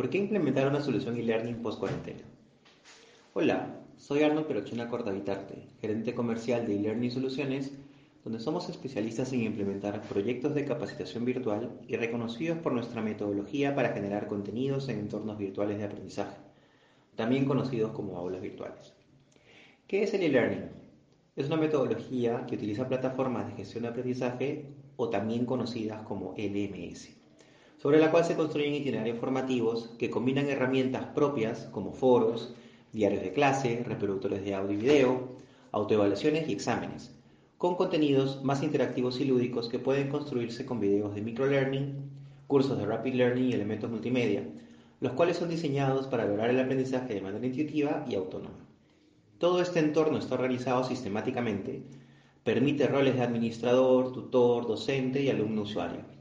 ¿Por qué implementar una solución e-learning post-cuarentena? Hola, soy Arnold Perochina Cortavitarte, gerente comercial de e-learning soluciones, donde somos especialistas en implementar proyectos de capacitación virtual y reconocidos por nuestra metodología para generar contenidos en entornos virtuales de aprendizaje, también conocidos como aulas virtuales. ¿Qué es el e-learning? Es una metodología que utiliza plataformas de gestión de aprendizaje o también conocidas como LMS sobre la cual se construyen itinerarios formativos que combinan herramientas propias como foros, diarios de clase, reproductores de audio y video, autoevaluaciones y exámenes, con contenidos más interactivos y lúdicos que pueden construirse con videos de microlearning, cursos de rapid learning y elementos multimedia, los cuales son diseñados para lograr el aprendizaje de manera intuitiva y autónoma. Todo este entorno está organizado sistemáticamente, permite roles de administrador, tutor, docente y alumno usuario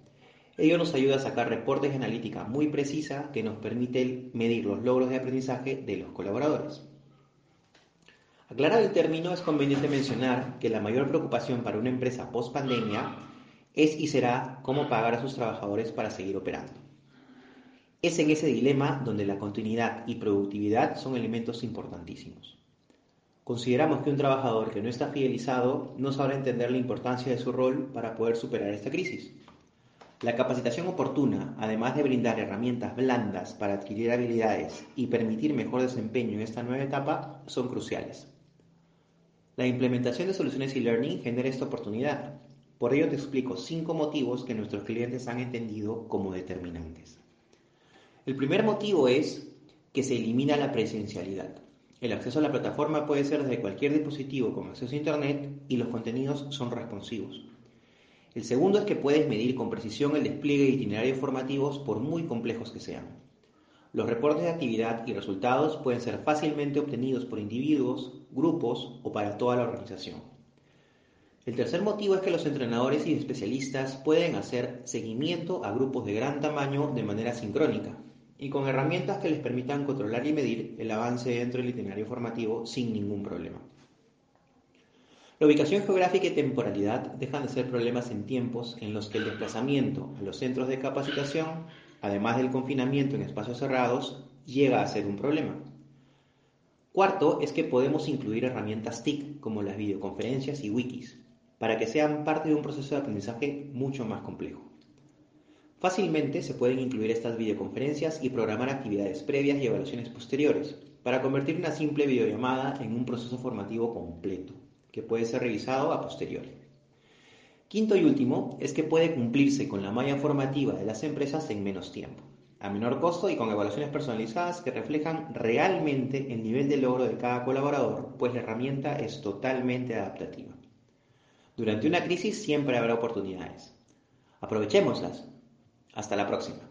Ello nos ayuda a sacar reportes de analítica muy precisa que nos permite medir los logros de aprendizaje de los colaboradores. Aclarado el término, es conveniente mencionar que la mayor preocupación para una empresa post pandemia es y será cómo pagar a sus trabajadores para seguir operando. Es en ese dilema donde la continuidad y productividad son elementos importantísimos. Consideramos que un trabajador que no está fidelizado no sabrá entender la importancia de su rol para poder superar esta crisis. La capacitación oportuna, además de brindar herramientas blandas para adquirir habilidades y permitir mejor desempeño en esta nueva etapa, son cruciales. La implementación de soluciones e-learning genera esta oportunidad. Por ello te explico cinco motivos que nuestros clientes han entendido como determinantes. El primer motivo es que se elimina la presencialidad. El acceso a la plataforma puede ser desde cualquier dispositivo con acceso a Internet y los contenidos son responsivos. El segundo es que puedes medir con precisión el despliegue de itinerarios formativos por muy complejos que sean. Los reportes de actividad y resultados pueden ser fácilmente obtenidos por individuos, grupos o para toda la organización. El tercer motivo es que los entrenadores y especialistas pueden hacer seguimiento a grupos de gran tamaño de manera sincrónica y con herramientas que les permitan controlar y medir el avance dentro del itinerario formativo sin ningún problema. La ubicación geográfica y temporalidad dejan de ser problemas en tiempos en los que el desplazamiento a los centros de capacitación, además del confinamiento en espacios cerrados, llega a ser un problema. Cuarto es que podemos incluir herramientas TIC como las videoconferencias y wikis, para que sean parte de un proceso de aprendizaje mucho más complejo. Fácilmente se pueden incluir estas videoconferencias y programar actividades previas y evaluaciones posteriores, para convertir una simple videollamada en un proceso formativo completo que puede ser revisado a posteriori. Quinto y último es que puede cumplirse con la malla formativa de las empresas en menos tiempo, a menor costo y con evaluaciones personalizadas que reflejan realmente el nivel de logro de cada colaborador, pues la herramienta es totalmente adaptativa. Durante una crisis siempre habrá oportunidades. Aprovechémoslas. Hasta la próxima.